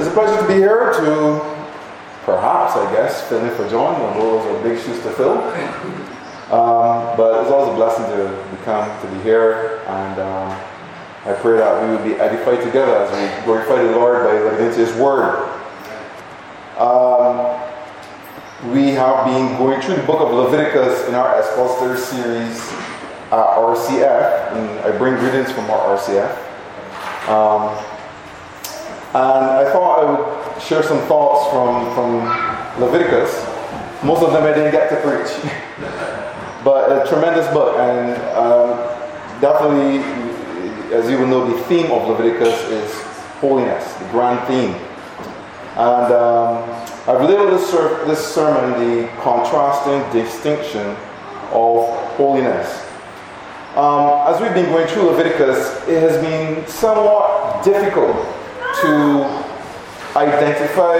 It's a pleasure to be here to perhaps, I guess, fill in for John, although those are big shoes to fill. Um, but it's always a blessing to, come to be here, and um, I pray that we would be edified together as we glorify the Lord by looking into His Word. Um, we have been going through the book of Leviticus in our expository series at RCF, and I bring greetings from our RCF. And I thought I would share some thoughts from, from Leviticus. Most of them I didn't get to preach. but a tremendous book, and um, definitely, as you will know, the theme of Leviticus is holiness, the grand theme. And um, I've labeled this, ser- this sermon the contrasting distinction of holiness. Um, as we've been going through Leviticus, it has been somewhat difficult to identify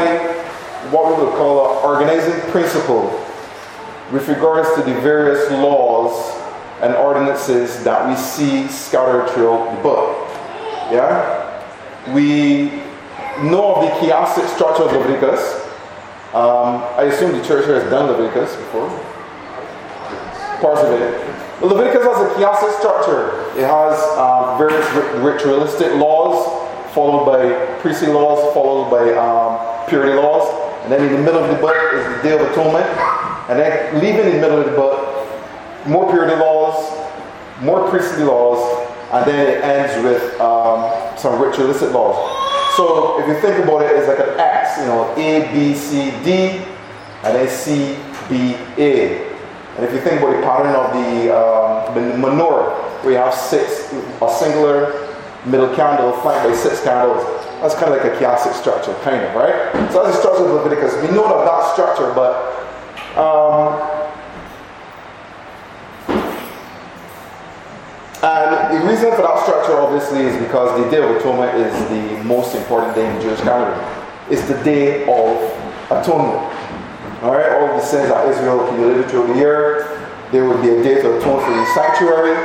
what we would call an organizing principle with regards to the various laws and ordinances that we see scattered throughout the book. Yeah? We know of the chiastic structure of Leviticus. Um, I assume the church here has done Leviticus before. Parts of it. Leviticus has a chiastic structure. It has uh, various ritualistic laws followed by priestly laws, followed by um, purity laws. And then in the middle of the book is the Day of Atonement. And then leaving in the middle of the book, more purity laws, more priestly laws, and then it ends with um, some ritualistic laws. So if you think about it, it's like an X, you know, A, B, C, D, and then C, B, A. And if you think about the pattern of the, um, the menorah, we have six, a singular middle candle flanked by six candles. That's kind of like a chiastic structure, kind of, right? So that's the structure of Leviticus. We know of that structure, but um, and the reason for that structure, obviously, is because the Day of Atonement is the most important day in the Jewish calendar. It's the Day of Atonement. All right, all the sins that Israel committed through the year, there would be a day to atone for the sanctuary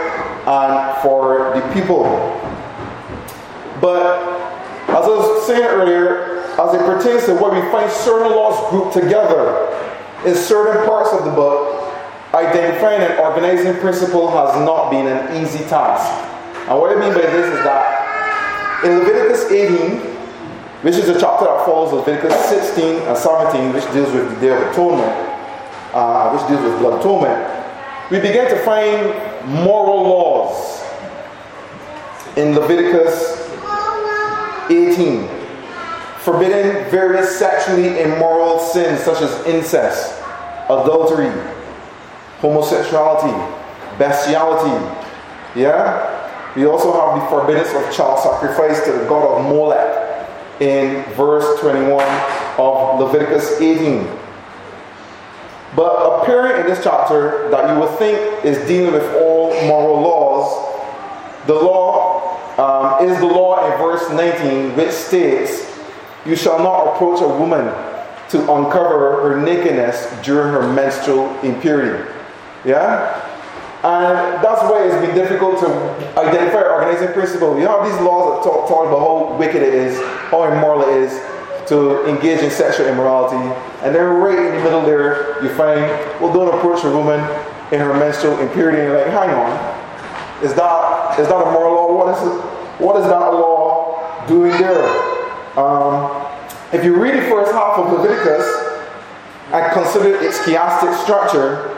and for the people but as I was saying earlier, as it pertains to where we find certain laws grouped together in certain parts of the book, identifying an organizing principle has not been an easy task. And what I mean by this is that in Leviticus 18, which is a chapter that follows Leviticus 16 and 17, which deals with the Day of Atonement, uh, which deals with blood atonement, we begin to find moral laws in Leviticus 18. Forbidding various sexually immoral sins such as incest, adultery, homosexuality, bestiality. Yeah? We also have the forbiddance of child sacrifice to the god of Molech in verse 21 of Leviticus 18. But appearing in this chapter that you would think is dealing with all moral laws, the law um, is the law in verse 19, which states, You shall not approach a woman to uncover her nakedness during her menstrual impurity. Yeah? And that's why it's been difficult to identify organizing principle. You have these laws that talk, talk about how wicked it is, how immoral it is to engage in sexual immorality. And then right in the middle there, you find, well, don't approach a woman in her menstrual impurity. And you're like, hang on. Is that, is that a moral? What is, what is that law doing there? Um, if you read the first half of Leviticus and consider its chiastic structure,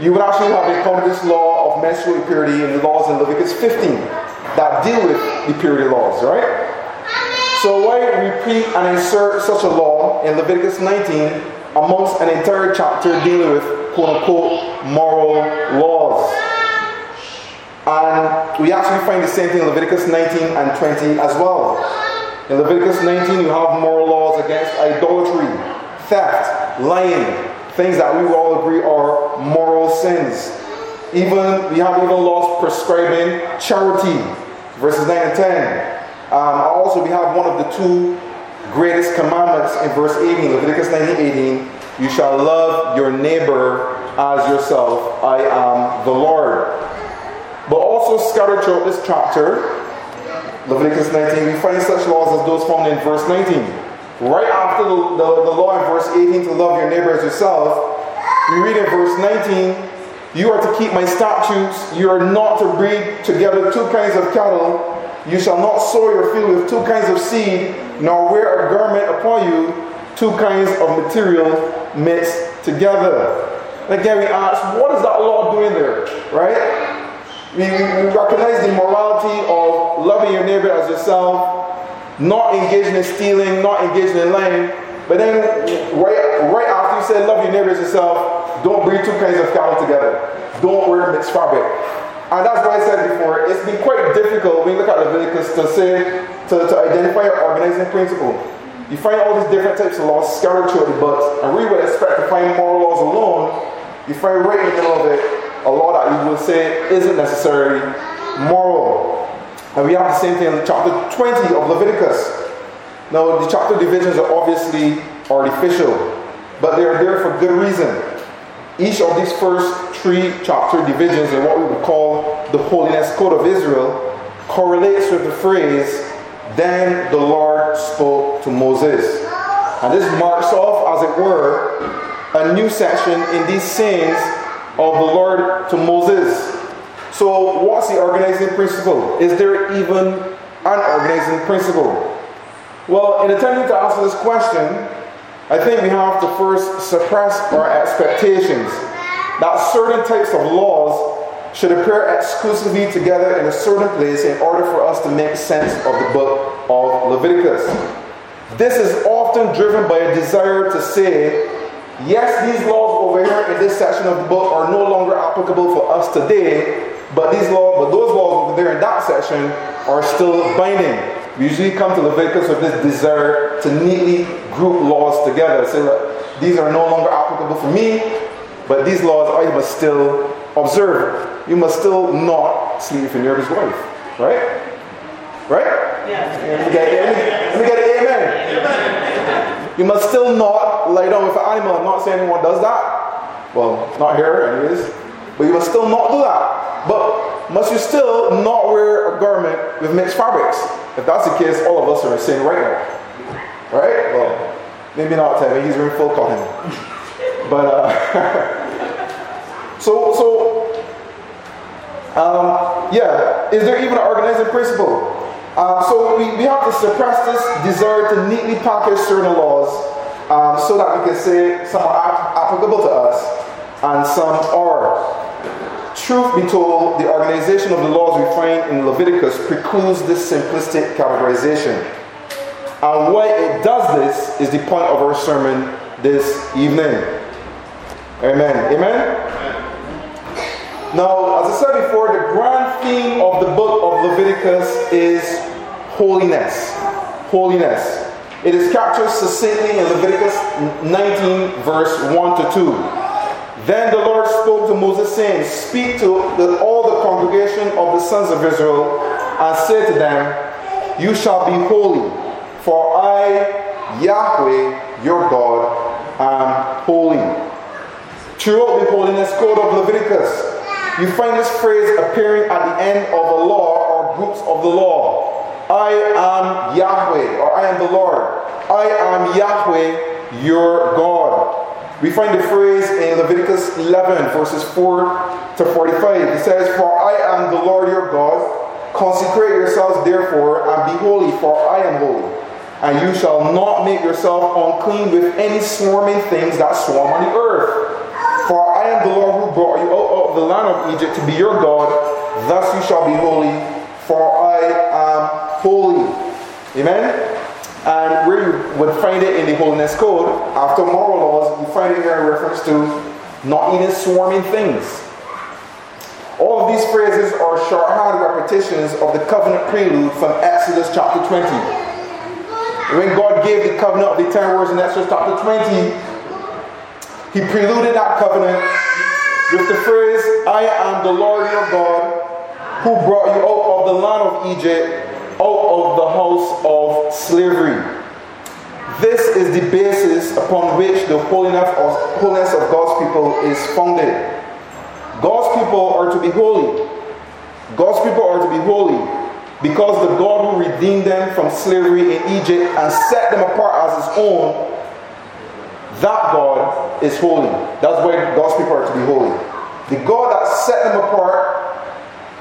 you would actually have encountered this law of menstrual impurity in the laws in Leviticus 15 that deal with the purity laws, right? So why repeat and insert such a law in Leviticus 19 amongst an entire chapter dealing with quote unquote moral laws? And we actually find the same thing in Leviticus 19 and 20 as well. In Leviticus 19, you have moral laws against idolatry, theft, lying, things that we all agree are moral sins. Even we have even laws prescribing charity, verses 9 and 10. Um, also, we have one of the two greatest commandments in verse 18, Leviticus 19 18. You shall love your neighbor as yourself. I am the Lord. But also scattered throughout this chapter, Leviticus 19, we find such laws as those found in verse 19. Right after the, the, the law in verse 18 to love your neighbor as yourself, we read in verse 19, you are to keep my statutes. You are not to breed together two kinds of cattle. You shall not sow your field with two kinds of seed, nor wear a garment upon you, two kinds of material mixed together. Again, we ask, what is that law doing there? Right? We, recognize the morality of loving your neighbor as yourself, not engaging in stealing, not engaging in lying. But then, right, right after you say love your neighbor as yourself, don't breed two kinds of cattle together. Don't wear mixed fabric. And that's why I said before, it's been quite difficult when you look at Leviticus to say, to, to identify your organizing principle. You find all these different types of laws scattered throughout the books, and we would expect to find moral laws alone. You find right in the middle of it a law that you will say isn't necessarily moral. And we have the same thing in chapter 20 of Leviticus. Now, the chapter divisions are obviously artificial, but they are there for good reason. Each of these first three chapter divisions in what we would call the Holiness Code of Israel correlates with the phrase, Then the Lord spoke to Moses. And this marks off, as it were, a new section in these sayings of the Lord to Moses. So, what's the organizing principle? Is there even an organizing principle? Well, in attempting to answer this question, I think we have to first suppress our expectations that certain types of laws should appear exclusively together in a certain place in order for us to make sense of the book of Leviticus. This is often driven by a desire to say Yes, these laws over here in this section of the book are no longer applicable for us today, but these laws, but those laws over there in that section are still binding. We usually come to Leviticus with this desire to neatly group laws together. Say, look, these are no longer applicable for me, but these laws I must still observe. You must still not sleep with your neighbor's wife, right? Right? Yes. Let me get, get an amen. amen. You must still not lay down with an animal. I'm not saying anyone does that. Well, not here, anyways. But you must still not do that. But must you still not wear a garment with mixed fabrics? If that's the case, all of us are in sin right now. Right? Well, maybe not Tevin. He's wearing full cotton. But, uh, so, so, um, yeah. Is there even an organizing principle? Uh, so we, we have to suppress this desire to neatly package certain laws um, so that we can say some are applicable to us and some are. Truth be told, the organization of the laws we find in Leviticus precludes this simplistic categorization. And why it does this is the point of our sermon this evening. Amen. Amen? Now, as I said before, the grand theme of the book of Leviticus is holiness. Holiness. It is captured succinctly in Leviticus 19, verse 1 to 2. Then the Lord spoke to Moses, saying, Speak to the, all the congregation of the sons of Israel, and say to them, You shall be holy, for I, Yahweh, your God, am holy. Throughout the holiness code of Leviticus, you find this phrase appearing at the end of a law or groups of the law. I am Yahweh, or I am the Lord. I am Yahweh, your God. We find the phrase in Leviticus 11, verses 4 to 45. It says, For I am the Lord your God. Consecrate yourselves therefore, and be holy, for I am holy. And you shall not make yourself unclean with any swarming things that swarm on the earth. For I am the Lord who brought you out of the land of Egypt to be your God. Thus you shall be holy, for I am holy. Amen? And where you would find it in the Holiness Code, after moral laws, you find it here in reference to not eating swarming things. All of these phrases are shorthand repetitions of the covenant prelude from Exodus chapter 20. When God gave the covenant of the ten words in Exodus chapter 20, he preluded that covenant with the phrase, I am the Lord your God who brought you out of the land of Egypt, out of the house of slavery. This is the basis upon which the holiness of, holiness of God's people is founded. God's people are to be holy. God's people are to be holy. because the God who redeemed them from slavery in Egypt and set them apart as his own, that God is holy. That's why God's people are to be holy. The God that set them apart,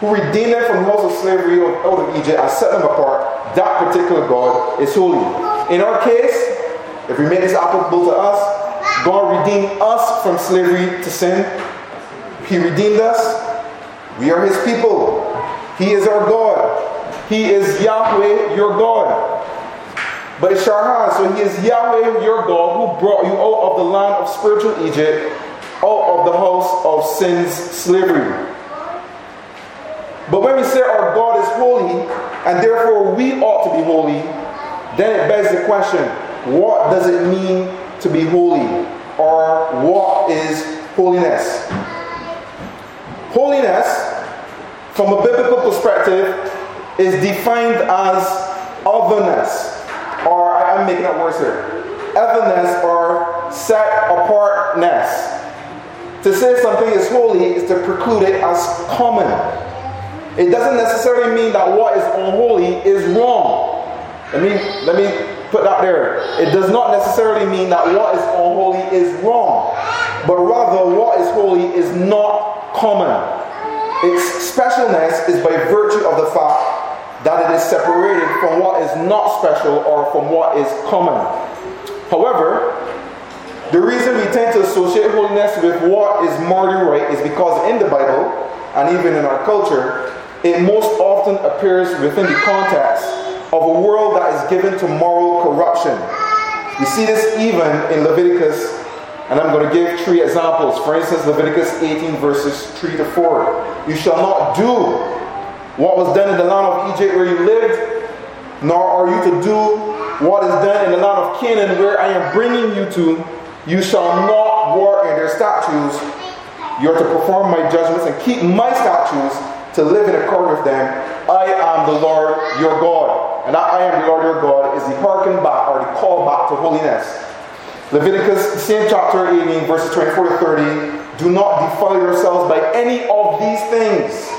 who redeemed them from the house of slavery out of Egypt and set them apart, that particular God is holy. In our case, if we make this applicable to us, God redeemed us from slavery to sin. He redeemed us. We are His people. He is our God. He is Yahweh, your God. But it's Sharhan, so he is Yahweh, your God, who brought you out of the land of spiritual Egypt, out of the house of sin's slavery. But when we say our God is holy, and therefore we ought to be holy, then it begs the question what does it mean to be holy? Or what is holiness? Holiness, from a biblical perspective, is defined as otherness, or I'm making up words here. Otherness or set apartness. To say something is holy is to preclude it as common. It doesn't necessarily mean that what is unholy is wrong. Let me let me put that there. It does not necessarily mean that what is unholy is wrong, but rather what is holy is not common. Its specialness is by virtue of the fact that it is separated from what is not special or from what is common. However, the reason we tend to associate holiness with what is morally right is because in the Bible, and even in our culture, it most often appears within the context of a world that is given to moral corruption. We see this even in Leviticus, and I'm going to give three examples. For instance, Leviticus 18, verses 3 to 4. You shall not do what was done in the land of Egypt where you lived, nor are you to do what is done in the land of Canaan where I am bringing you to. You shall not work in their statues. You are to perform my judgments and keep my statutes to live in accord with them. I am the Lord your God. And I am the Lord your God is the hearken back or the call back to holiness. Leviticus, same chapter 18, verses 24 to 30. Do not defile yourselves by any of these things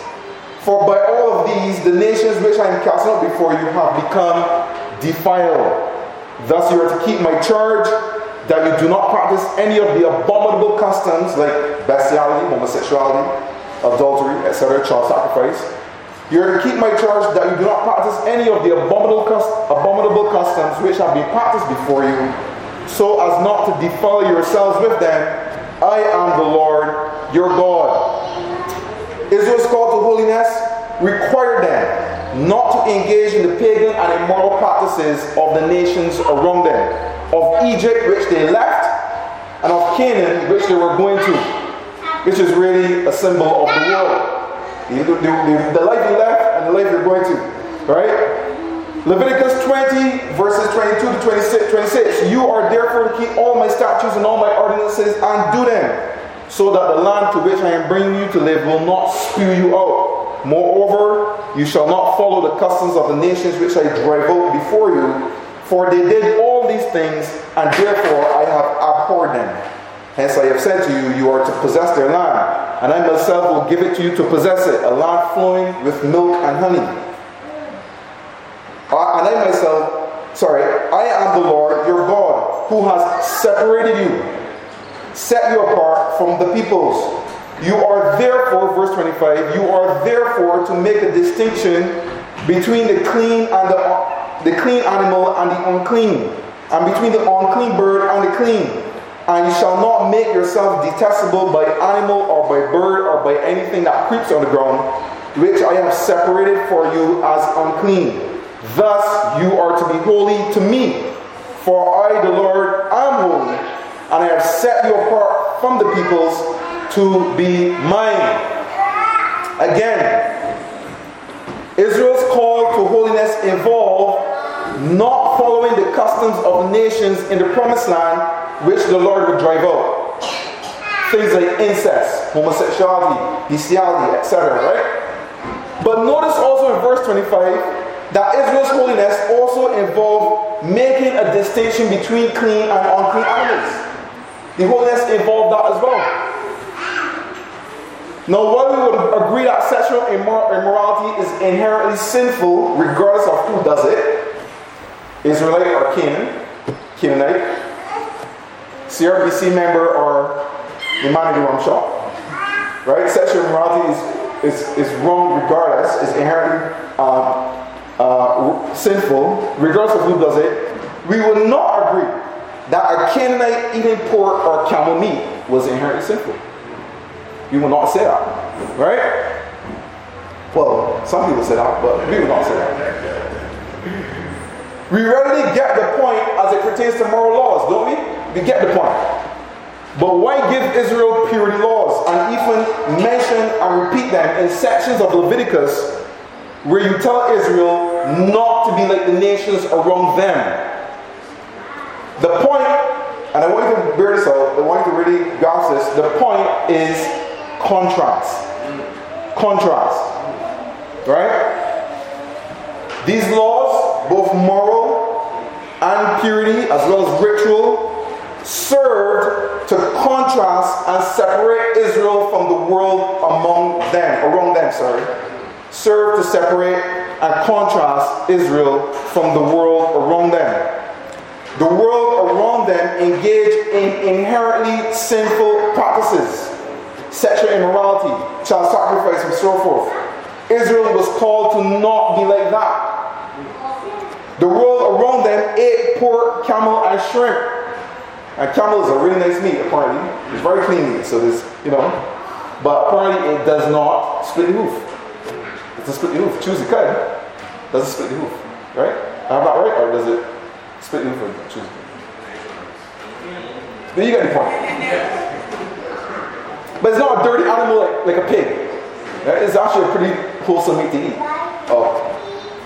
for by all of these, the nations which I am casting out before you have become defiled. Thus you are to keep my charge that you do not practice any of the abominable customs like bestiality, homosexuality, adultery, etc., child sacrifice. You are to keep my charge that you do not practice any of the abominable, abominable customs which have been practiced before you, so as not to defile yourselves with them. I am the Lord your God. Israel's call to holiness required them not to engage in the pagan and immoral practices of the nations around them, of Egypt, which they left, and of Canaan, which they were going to, which is really a symbol of the world. The, the, the, life you left and the life you're going to, right? Leviticus 20, verses 22 to 26, 26. You are therefore to keep all my statutes and all my ordinances and do them so that the land to which I am bringing you to live will not spew you out. Moreover, you shall not follow the customs of the nations which I drive out before you, for they did all these things, and therefore I have abhorred them. Hence I have said to you, you are to possess their land, and I myself will give it to you to possess it, a land flowing with milk and honey. and I myself, sorry, I am the Lord your God, who has separated you set you apart from the peoples. You are therefore, verse 25, you are therefore to make a distinction between the clean and the, the clean animal and the unclean, and between the unclean bird and the clean. And you shall not make yourself detestable by animal or by bird or by anything that creeps on the ground, which I have separated for you as unclean. Thus you are to be holy to me, for I, the Lord, am holy and I have set you apart from the peoples to be mine. Again, Israel's call to holiness involved not following the customs of nations in the promised land which the Lord would drive out. Things like incest, homosexuality, bestiality, etc. Right? But notice also in verse 25 that Israel's holiness also involved making a distinction between clean and unclean animals. The holiness involved that as well. Now, while we would agree that sexual immorality is inherently sinful, regardless of who does it, Israelite or Canaan, Canaanite, CRBC member or Humanity Rum Shop, right? Sexual immorality is, is, is wrong regardless, it's inherently um, uh, sinful, regardless of who does it. We would not agree that a Canaanite eating pork or camel meat was inherently sinful. You will not say that, right? Well, some people say that, but we will not say that. We readily get the point as it pertains to moral laws, don't we? We get the point. But why give Israel purity laws and even mention and repeat them in sections of Leviticus where you tell Israel not to be like the nations around them? The point, and I want you to bear this out, I want you to really grasp this. The point is contrast. Contrast. Right? These laws, both moral and purity, as well as ritual, served to contrast and separate Israel from the world among them, around them, sorry. Served to separate and contrast Israel from the world around them. The world around them engaged in inherently sinful practices sexual immorality, child sacrifice, and so forth. Israel was called to not be like that. The world around them ate pork, camel, and shrimp. And camel is a really nice meat, apparently. It's very clean meat, so there's, you know. But apparently it does not split the hoof. It's a split the hoof. Chews the cut. Does it split the hoof? Right? Am I right? Or does it split the hoof or chews the Then you got the point. But it's not a dirty animal like, like a pig. It's actually a pretty wholesome meat to eat. Oh,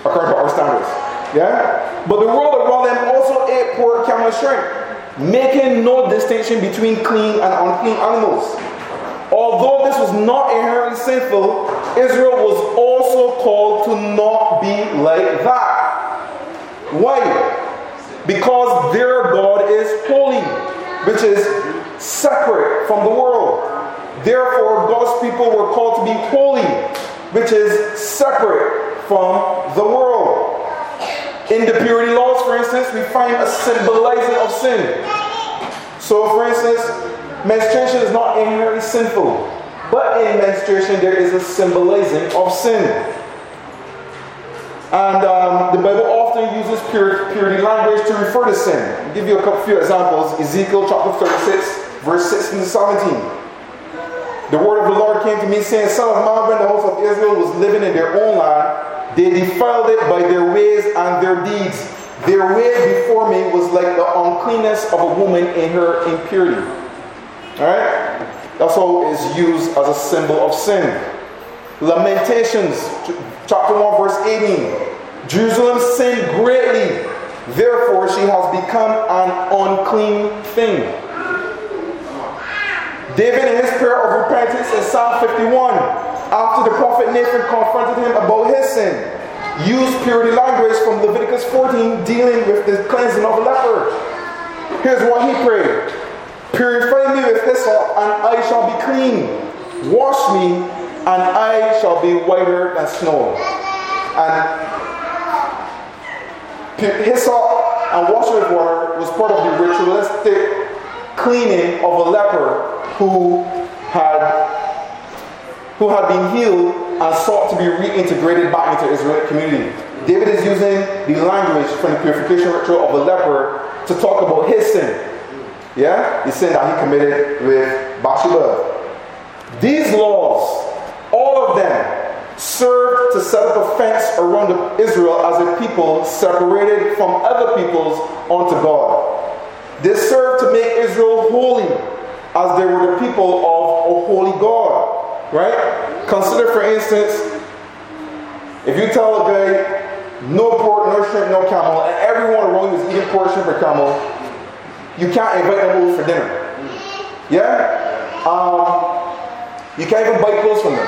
according to our standards. Yeah? But the world around them also ate pork, camel, shrimp, making no distinction between clean and unclean animals. Although this was not inherently sinful, Israel was also called to not be like that. Why? Because their God is holy, which is separate from the world. Therefore, God's people were called to be holy, which is separate from the world. In the purity laws, for instance, we find a symbolizing of sin. So, for instance, menstruation is not inherently sinful, but in menstruation there is a symbolizing of sin. And um, the Bible often uses purity language to refer to sin. I'll give you a couple few examples. Ezekiel chapter 36, verse 16 to 17. The word of the Lord came to me saying, Son of man, when the house of Israel was living in their own land, they defiled it by their ways and their deeds. Their way before me was like the uncleanness of a woman in her impurity. Alright? That's how it's used as a symbol of sin. Lamentations, chapter 1, verse 18. Jerusalem sinned greatly, therefore she has become an unclean thing. David, in his prayer of repentance in Psalm 51, after the prophet Nathan confronted him about his sin, used purity language from Leviticus 14 dealing with the cleansing of a leper. Here's what he prayed Purify me with hyssop, and I shall be clean. Wash me, and I shall be whiter than snow. And hyssop and washing with water was part of the ritualistic cleaning of a leper who had who had been healed and sought to be reintegrated back into Israelite community. David is using the language from the purification ritual of the leper to talk about his sin. Yeah? The sin that he committed with Bathsheba. These laws, all of them, served to set up a fence around Israel as a people separated from other peoples unto God. They served to make Israel holy as they were the people of a holy God. Right? Consider, for instance, if you tell a guy, no pork, no shrimp, no camel, and everyone around you is eating pork, shrimp, or camel, you can't invite them over for dinner. Yeah? Um, you can't even buy clothes from them.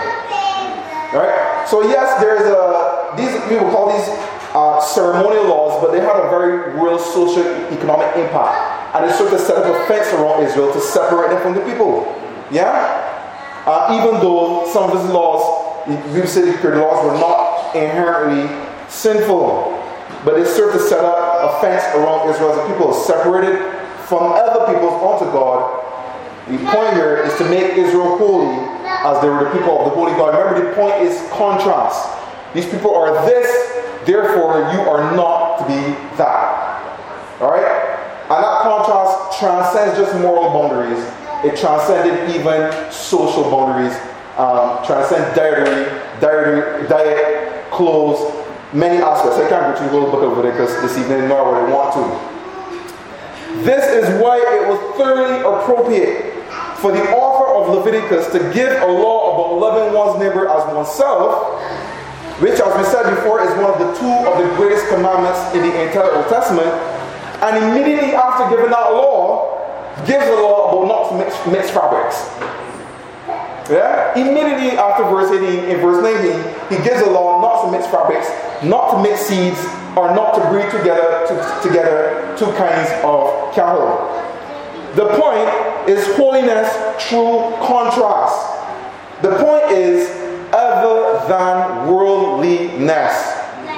Right? So yes, there's a these people call these uh, ceremonial laws, but they had a very real social economic impact and they sort of set up a fence around Israel to separate them from the people. Yeah? Uh, even though some of his laws, we say the laws were not inherently sinful, but they served to set up a fence around Israel as people, separated from other peoples unto God. The point here is to make Israel holy as they were the people of the holy God. Remember, the point is contrast. These people are this, therefore you are not to be that. Alright? And that contrast transcends just moral boundaries. It transcended even social boundaries, um, transcend dietary, dietary, diet, clothes, many aspects. I can't go through the whole book of Leviticus this evening, nor would I want to. This is why it was thoroughly appropriate for the author of Leviticus to give a law about loving one's neighbor as oneself, which, as we said before, is one of the two of the greatest commandments in the entire Old Testament. And immediately after giving that law, gives a law about not to mix, mix fabrics. Yeah? Immediately after verse 18, in verse 19, he gives a law not to mix fabrics, not to mix seeds, or not to breed together to, together two kinds of cattle. The point is holiness through contrast. The point is other than worldliness.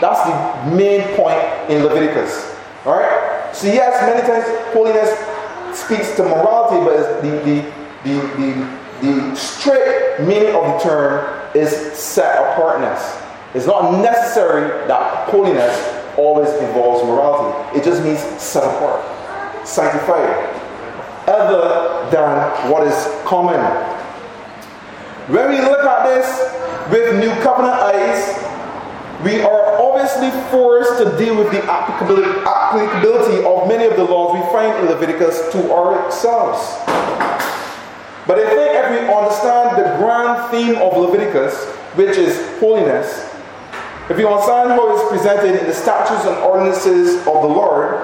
That's the main point in Leviticus. Alright? So yes, many times holiness speaks to morality, but the, the, the, the the strict meaning of the term is set apartness. It's not necessary that holiness always involves morality. It just means set apart, sanctified, other than what is common. When we look at this with New Covenant eyes, we are obviously forced to deal with the applicability, of many of the laws we find in Leviticus to ourselves. But I think if we understand the grand theme of Leviticus, which is holiness, if you understand how it's presented in the statutes and ordinances of the Lord,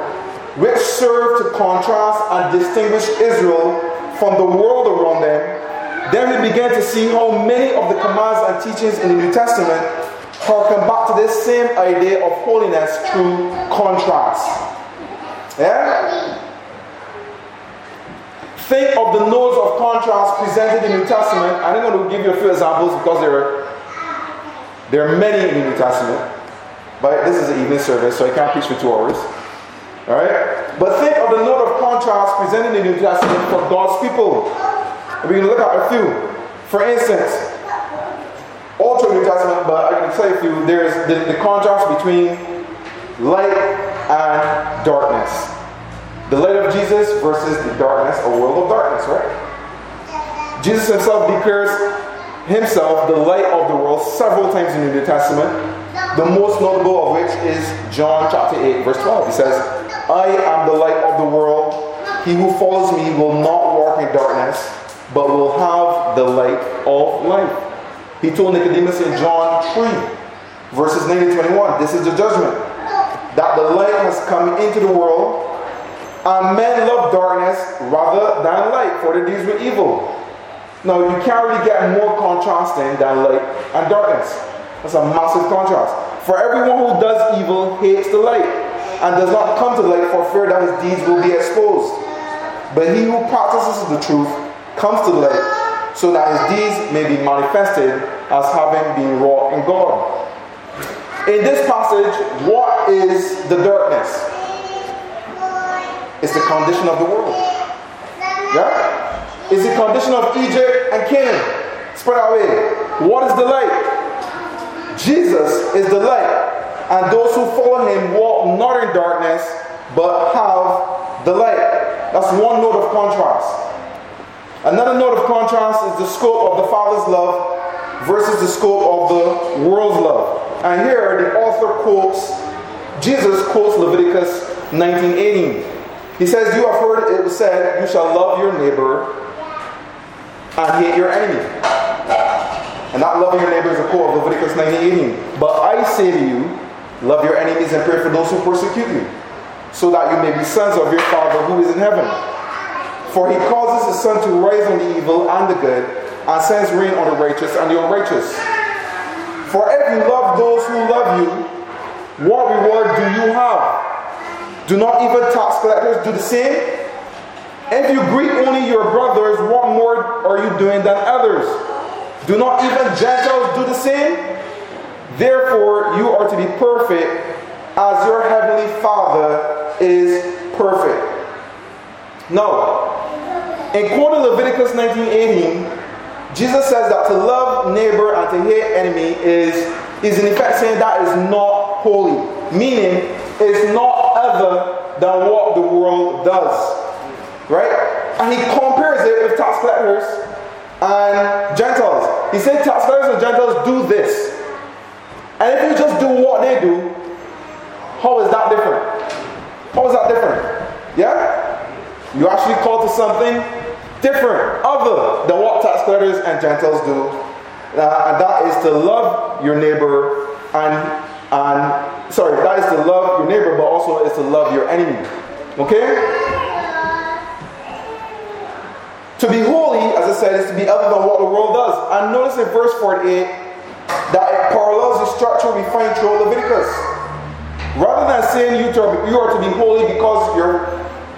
which serve to contrast and distinguish Israel from the world around them, then we begin to see how many of the commands and teachings in the New Testament harken back to this same idea of holiness through contrast. Yeah? think of the notes of contrast presented in the New Testament. I'm going to give you a few examples because there are, there are many in the New Testament. But this is an evening service, so I can't preach for two hours. Alright? But think of the note of contrast presented in the New Testament for God's people. And we can look at a few. For instance, through New Testament, but I can a few, there's the, the contrast between light and darkness. The light of Jesus versus the darkness, a world of darkness, right? Jesus himself declares himself the light of the world several times in the New Testament. The most notable of which is John chapter 8, verse 12. He says, I am the light of the world. He who follows me will not walk in darkness, but will have the light of life. He told Nicodemus in John 3, verses 9 to 21, this is the judgment, that the light has come into the world, and men love darkness rather than light, for the deeds were evil. Now, you can't really get more contrasting than light and darkness. That's a massive contrast. For everyone who does evil hates the light and does not come to light for fear that his deeds will be exposed. But he who practices the truth comes to light so that his deeds may be manifested as having been wrought in God. In this passage, what is the darkness? It's the condition of the world. Yeah? It's the condition of Egypt and Canaan. Spread away. What is the light? Jesus is the light. And those who follow him walk not in darkness, but have the light. That's one note of contrast. Another note of contrast is the scope of the Father's love versus the scope of the world's love. And here the author quotes, Jesus quotes Leviticus 19:18. He says, You have heard it was said, You shall love your neighbor and hate your enemy. And not loving your neighbor is a quote of Leviticus 19:18. But I say to you, love your enemies and pray for those who persecute you, so that you may be sons of your Father who is in heaven. For he causes his sun to rise on the evil and the good, and sends rain on the righteous and the unrighteous. For if you love those who love you, what reward do you have? Do not even tax collectors do the same? If you greet only your brothers, what more are you doing than others? Do not even Gentiles do the same? Therefore, you are to be perfect as your heavenly Father is perfect. Now, in quoting Leviticus 19:18, Jesus says that to love neighbor and to hate enemy is, is in effect saying that is not holy, meaning it's not other than what the world does. Right? And he compares it with tax collectors and Gentiles. He said tax collectors and Gentiles do this. And if you just do what they do, how is that different? How is that different? Yeah? You actually call to something different, other than what tax collectors and Gentiles do. Uh, and that is to love your neighbor and and sorry, that is to love your neighbor, but also is to love your enemy. Okay? To be holy, as I said, is to be other than what the world does. And notice in verse 48 that it parallels the structure we find through Leviticus. Rather than saying you, you are to be holy because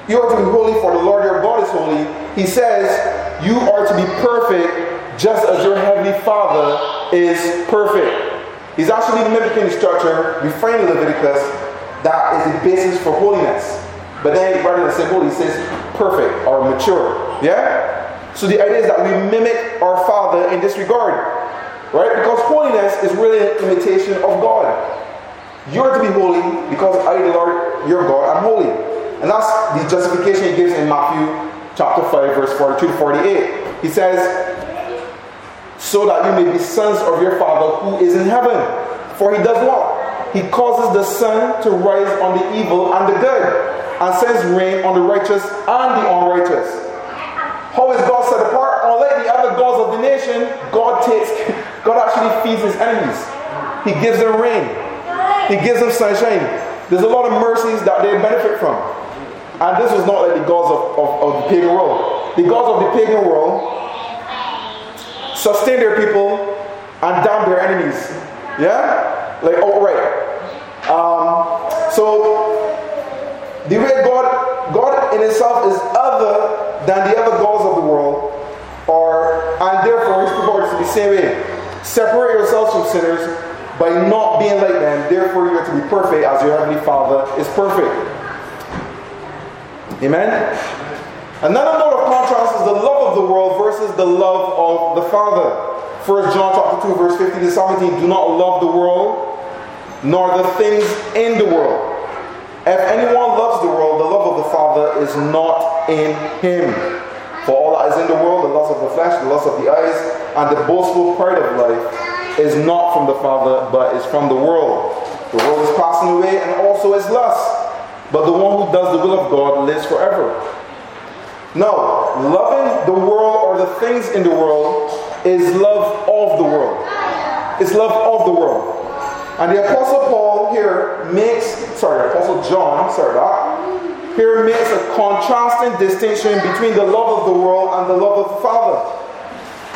you are to be holy for the Lord your God is holy, he says you are to be perfect just as your heavenly Father is perfect. He's actually mimicking the structure in Leviticus that is the basis for holiness. But then rather than say holy, he says perfect or mature. Yeah? So the idea is that we mimic our Father in this regard. Right? Because holiness is really an imitation of God. You're to be holy because I, the Lord, your God, am holy. And that's the justification he gives in Matthew chapter 5, verse 42 to 48. He says, So that you may be sons of your Father who is in heaven. For he does what? He causes the sun to rise on the evil and the good, and sends rain on the righteous and the unrighteous. How is God set apart? Unlike the other gods of the nation, God takes God actually feeds his enemies. He gives them rain. He gives them sunshine. There's a lot of mercies that they benefit from. And this was not like the gods of, of, of the pagan world. The gods of the pagan world sustain their people and damn their enemies. Yeah? Like outright. Um, so the way God God in itself is other than the other gods of the world, or and therefore his people are to be the same way. Separate yourselves from sinners by not being like them, therefore you are to be perfect as your heavenly Father is perfect. Amen? Another note of contrast is the love of the world versus the love of the Father. 1 John chapter 2, verse 15 to 17. Do not love the world, nor the things in the world. If anyone loves the world, the love of the Father is not in him. For all that is in the world, the lust of the flesh, the lust of the eyes, and the boastful pride of life, is not from the Father, but is from the world. The world is passing away, and also its lust. But the one who does the will of God lives forever. No, loving the world or the things in the world is love of the world. It's love of the world. And the Apostle Paul here makes, sorry, Apostle John, sorry that, here makes a contrasting distinction between the love of the world and the love of the Father.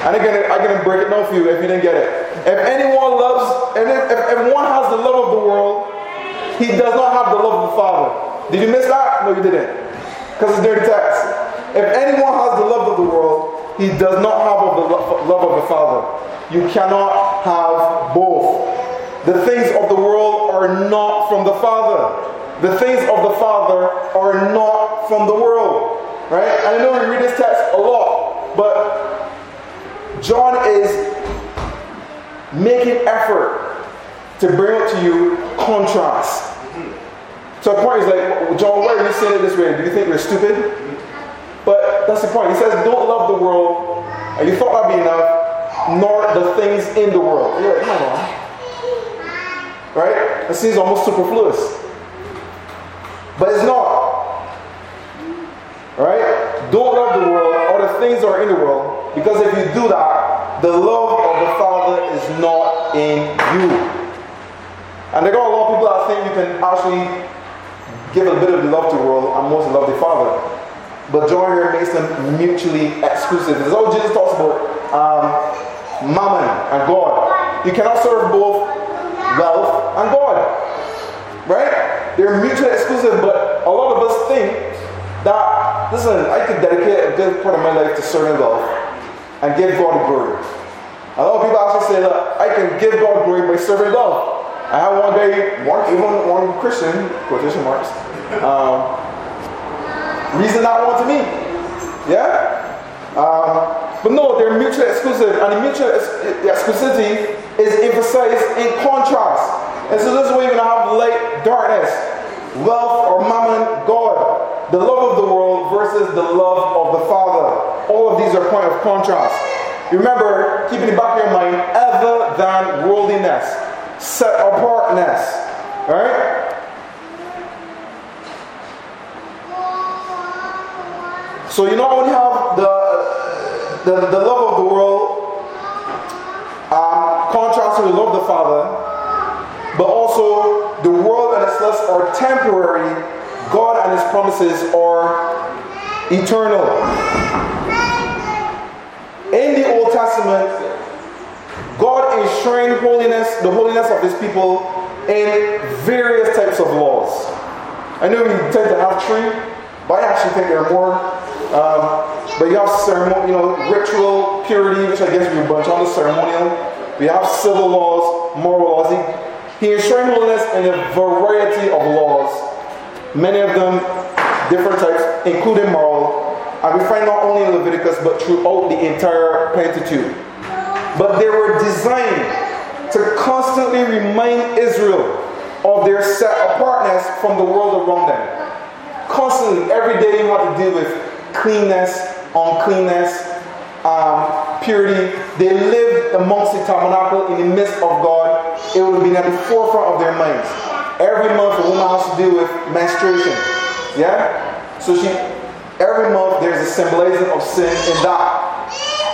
And again, I'm going to break it down for you if you didn't get it. If anyone loves, and if, if everyone has the love of the world, he does not have the love of the Father. Did you miss that? No, you didn't. Because it's dirty text. If anyone has the love of the world, he does not have the love of the Father. You cannot have both. The things of the world are not from the Father. The things of the Father are not from the world. Right? And I know we read this text a lot, but John is making effort to bring to you contrast. So the point is like, John, why are you saying it this way? Do you think we're stupid? But that's the point. He says, don't love the world, and you thought that'd be enough, nor the things in the world. You're like, come on. Right? It seems almost superfluous. But it's not. Right? Don't love the world or the things that are in the world, because if you do that, the love of the Father is not in you. And there are a lot of people that think you can actually give a bit of love to the world and most love the Father. But John here makes them mutually exclusive. This is Jesus talks about um, mammon and God. You cannot serve both wealth and God. Right? They're mutually exclusive, but a lot of us think that, listen, I could dedicate a good part of my life to serving wealth and give God glory. A lot of people actually say that I can give God glory by serving love. I had one day, one even one Christian, quotation marks, um, reason not one to me. Yeah? Um, but no, they're mutually exclusive, and the mutual exclusivity is emphasized in contrast. And so this is where you're going to have light, darkness, wealth or mammon, God, the love of the world versus the love of the Father. All of these are point of contrast. Remember, keep in the back of your mind, other than worldliness, set apartness. Right? So you not only have the, the, the love of the world, um, contrast to the love of the Father, but also the world and its lusts are temporary, God and His promises are eternal. In the Old Testament, God enshrined holiness, the holiness of His people, in various types of laws. I know we tend to have three, but I actually think there are more. Um, but you have ceremonial, you know, ritual purity, which I guess we bunch on the ceremonial. We have civil laws, moral laws. He, he enshrined holiness in a variety of laws, many of them different types, including moral. And we find not only in Leviticus, but throughout the entire Pentateuch. But they were designed to constantly remind Israel of their set apartness from the world around them. Constantly, every day you have to deal with cleanness, uncleanness, um, purity. They lived amongst the tabernacle in the midst of God. It would have been at the forefront of their minds. Every month, a woman has to deal with menstruation. Yeah? So she, every month, there's a symbolism of sin in that.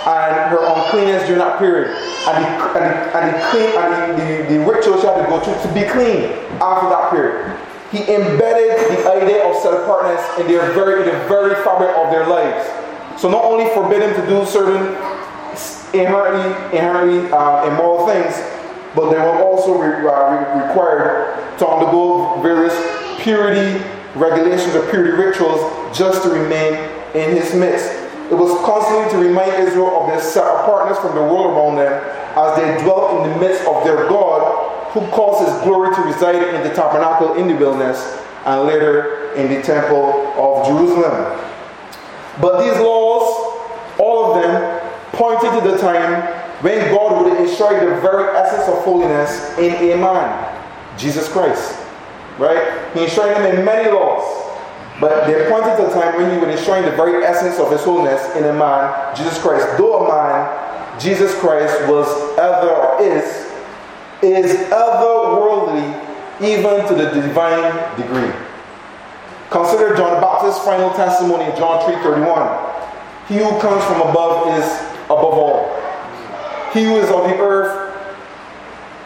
And her uncleanness during that period. And the, and and the clean, and the, the, the ritual she had to go through to be clean after that period. He embedded the idea of set apartness in their very, in the very fabric of their lives. So not only forbid them to do certain inherently, inherently uh, immoral things, but they were also re, uh, required to undergo various purity regulations or purity rituals just to remain in his midst. It was constantly to remind Israel of their set apartness from the world around them as they dwelt in the midst of their God who caused his glory to reside in the tabernacle in the wilderness and later in the temple of Jerusalem. But these laws, all of them, pointed to the time when God would ensure the very essence of holiness in a man, Jesus Christ. Right? He enshrined them in many laws. But they pointed to the time when he would enshrine the very essence of his holiness in a man, Jesus Christ. Though a man, Jesus Christ was ever or is, is otherworldly even to the divine degree. Consider John the Baptist's final testimony in John 3:31. He who comes from above is above all. He who is of the earth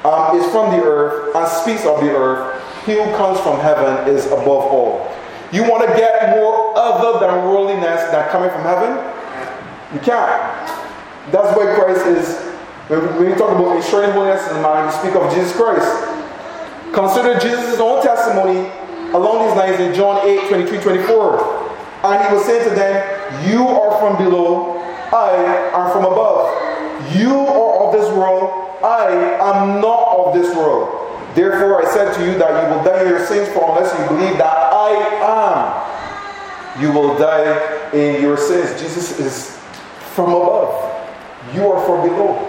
um, is from the earth and speaks of the earth. He who comes from heaven is above all. You want to get more other than worldliness than coming from heaven? You can't. That's why Christ is, when we talk about ensuring holiness in the mind, we speak of Jesus Christ. Consider Jesus' own testimony along these lines in John 8 23 24. And he was saying to them, You are from below, I am from above. You are of this world, I am not of this world. Therefore, I said to you that you will die in your sins, for unless you believe that I am, you will die in your sins. Jesus is from above. You are from below.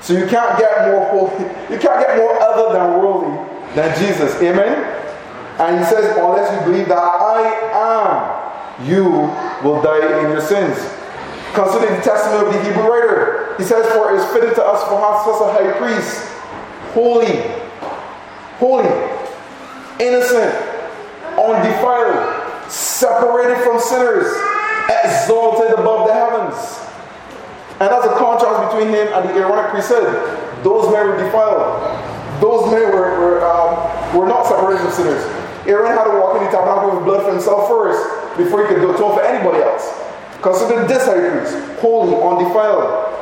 So you can't get more holy, you can't get more other than worldly than Jesus. Amen? And he says, unless you believe that I am, you will die in your sins. Consider the testimony of the Hebrew writer. He says, For it is fitting to us for us such a high priest, holy, holy, innocent, undefiled, separated from sinners, exalted above the heavens. And that's a contrast between him and the Aaronic priesthood. Those men were defiled. Those men were, were, um, were not separated from sinners. Aaron had to walk in the tabernacle with blood for himself first before he could do atone for anybody else. Consider this high priest holy, undefiled,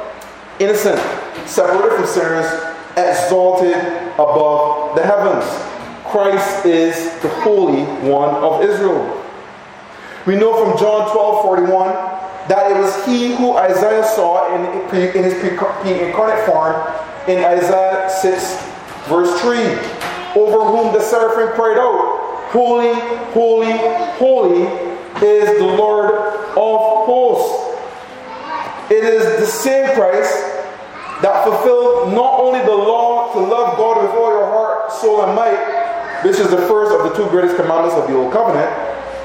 innocent, separated from sinners, exalted above the heavens. Christ is the Holy One of Israel. We know from John 12 41 that it was he who Isaiah saw in, in his pre-incarnate form in Isaiah 6, verse 3, over whom the seraphim cried out, Holy, holy, holy is the Lord of hosts. It is the same Christ that fulfilled not only the law to love God with all your heart, soul, and might, which is the first of the two greatest commandments of the Old Covenant,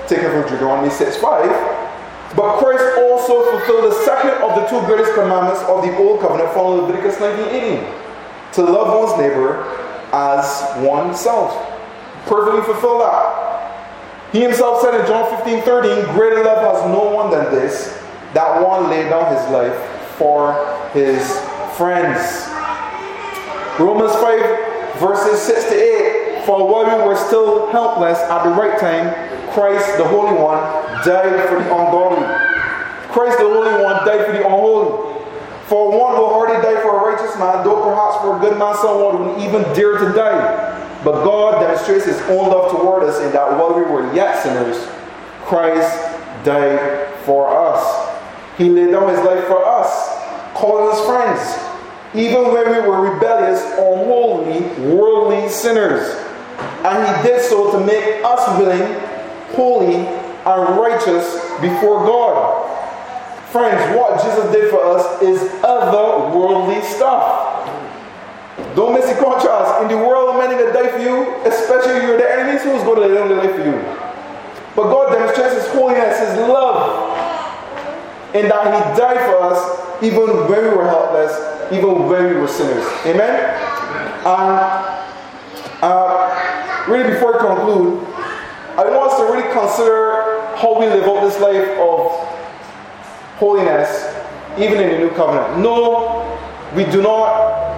taken from Deuteronomy 6 5, but Christ also fulfilled the second of the two greatest commandments of the Old Covenant in Leviticus 19:18, to love one's neighbor as oneself. Perfectly fulfill that. He himself said in John 15 13, Greater love has no one than this, that one laid down his life for his friends. Romans 5, verses 6 to 8. For while we were still helpless at the right time, Christ, the Holy One, died for the ungodly. Christ, the Holy One, died for the unholy. For one will hardly die for a righteous man, though perhaps for a good man someone would even dare to die. But God demonstrates his own love toward us in that while we were yet sinners, Christ died for us. He laid down his life for us, calling us friends, even when we were rebellious, unholy, worldly sinners. And he did so to make us willing, holy, and righteous before God. Friends, what Jesus did for us is otherworldly stuff. Don't miss the contrast. In the world, many will die for you, especially if you're the enemies who's going to lay life for you. But God demonstrates His holiness, His love, in that He died for us even when we were helpless, even when we were sinners. Amen? And uh, really, before I conclude, I want us to really consider how we live out this life of holiness, even in the new covenant. No, we do not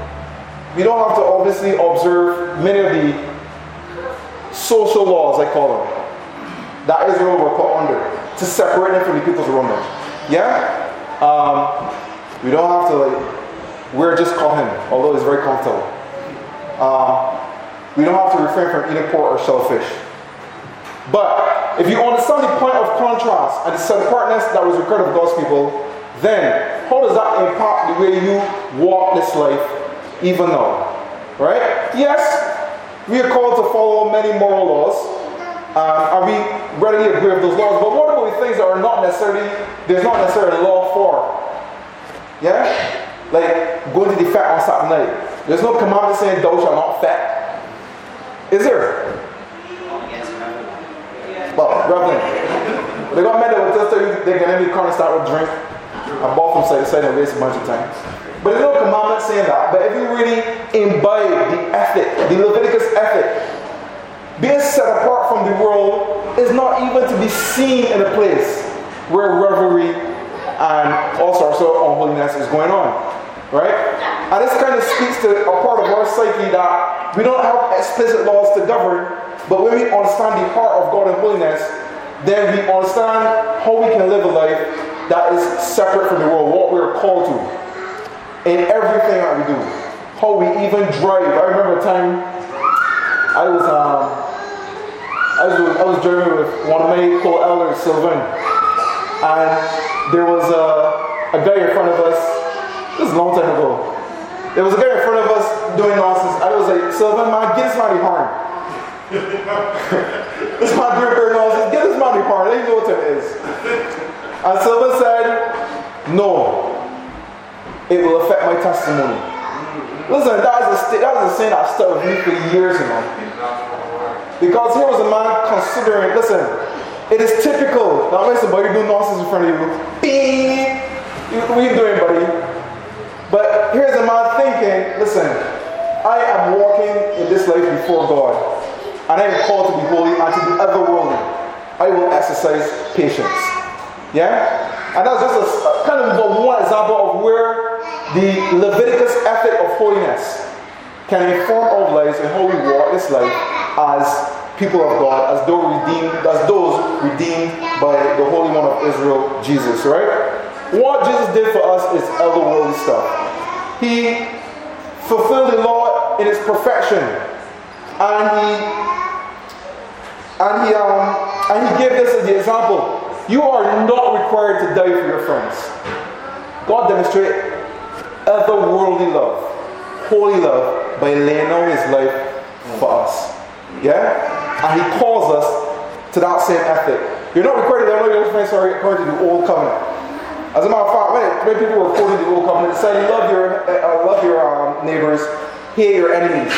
we don't have to obviously observe many of the social laws, I call them, that Israel were put under to separate them from the peoples around them. Yeah? Um, we don't have to like, we're just call him, although he's very comfortable. Um, we don't have to refrain from eating pork or shellfish. But if you understand the point of contrast and the separateness that was required of God's people, then how does that impact the way you walk this life even though. Right? Yes, we are called to follow many moral laws. Um, and we readily agree with those laws. But what about the things that are not necessarily, there's not necessarily a law for? Yeah? Like going to the fat on Saturday night. There's no commandment saying thou shalt not fat. Is there? Well, Reverend. They got men that will just tell you they can only come and start with drink. I bought from side to side and waste a bunch of time. But there's no commandment saying that. But if you really imbibe the ethic, the Leviticus ethic, being set apart from the world is not even to be seen in a place where revelry and all sorts of unholiness is going on. Right? And this kind of speaks to a part of our psyche that we don't have explicit laws to govern, but when we understand the heart of God and holiness, then we understand how we can live a life that is separate from the world, what we're called to in everything that we do. How we even drive. I remember a time I was um, I was I was driving with one of my co-elders, Sylvan, and there was a, a guy in front of us. This is a long time ago. There was a guy in front of us doing nonsense. I was like, Sylvan, man, get this the this man doing very nonsense. Get this the horn. Let me know what it is. And Sylvan said, No, it will affect my testimony. Listen, that is a, that is a sin I've stuck with me for years, you know. Because here was a man considering, listen, it is typical. Now, when somebody do nonsense in front of you, beep, what are you doing, buddy? But here's a man thinking, listen, I am walking in this life before God, and I am called to be holy and to be otherworldly. I will exercise patience. Yeah? And that's just a, kind of one example of where the Leviticus ethic of holiness can inform our lives and how we walk this life as people of God, as though redeemed, as those redeemed by the Holy One of Israel, Jesus, right? What Jesus did for us is otherworldly stuff. He fulfilled the law in its perfection, and he and he um and he gave this as the example. You are not required to die for your friends. God demonstrated otherworldly love, holy love, by laying down his life for us. Yeah? And he calls us to that same ethic. You're not required to down your friends according to the old covenant. As a matter of fact, when, people were quoting the old covenant, it said, love your, uh, love your um, neighbors, hate your enemies.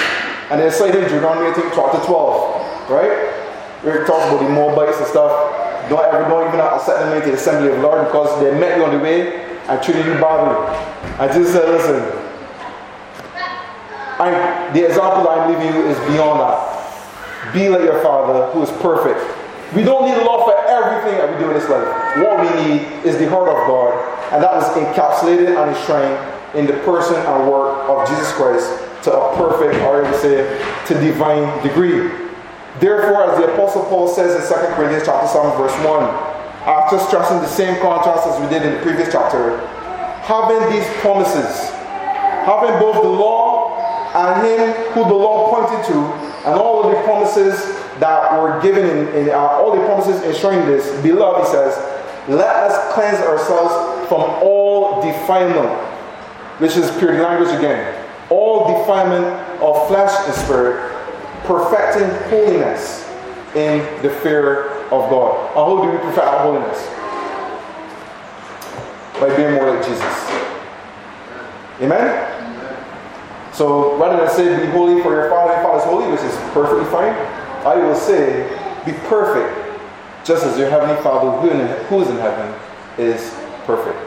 And then cited Deuteronomy, I think, chapter 12, right? Where it talks about the Moabites and stuff. Don't ever, don't even set them into the assembly of the Lord because they met you on the way and treated you badly. I just said, listen, I, the example I'm leaving you is beyond that. Be like your Father who is perfect. We don't need law for everything that we do in this life. What we need is the heart of God, and that was encapsulated and enshrined in the person and work of Jesus Christ to a perfect, or I would say, to divine degree. Therefore, as the Apostle Paul says in 2 Corinthians chapter 7, verse 1, after stressing the same contrast as we did in the previous chapter, having these promises, having both the law and him who the law pointed to, and all of the promises that were given in, in uh, all the promises ensuring this, beloved, he says, let us cleanse ourselves from all defilement, which is pure language again all defilement of flesh and spirit, perfecting holiness in the fear of God. And how do we perfect our holiness? By being more like Jesus. Amen? So rather than say be holy for your Father, your Father is holy, which is perfectly fine, I will say be perfect, just as your Heavenly Father who is in heaven is perfect.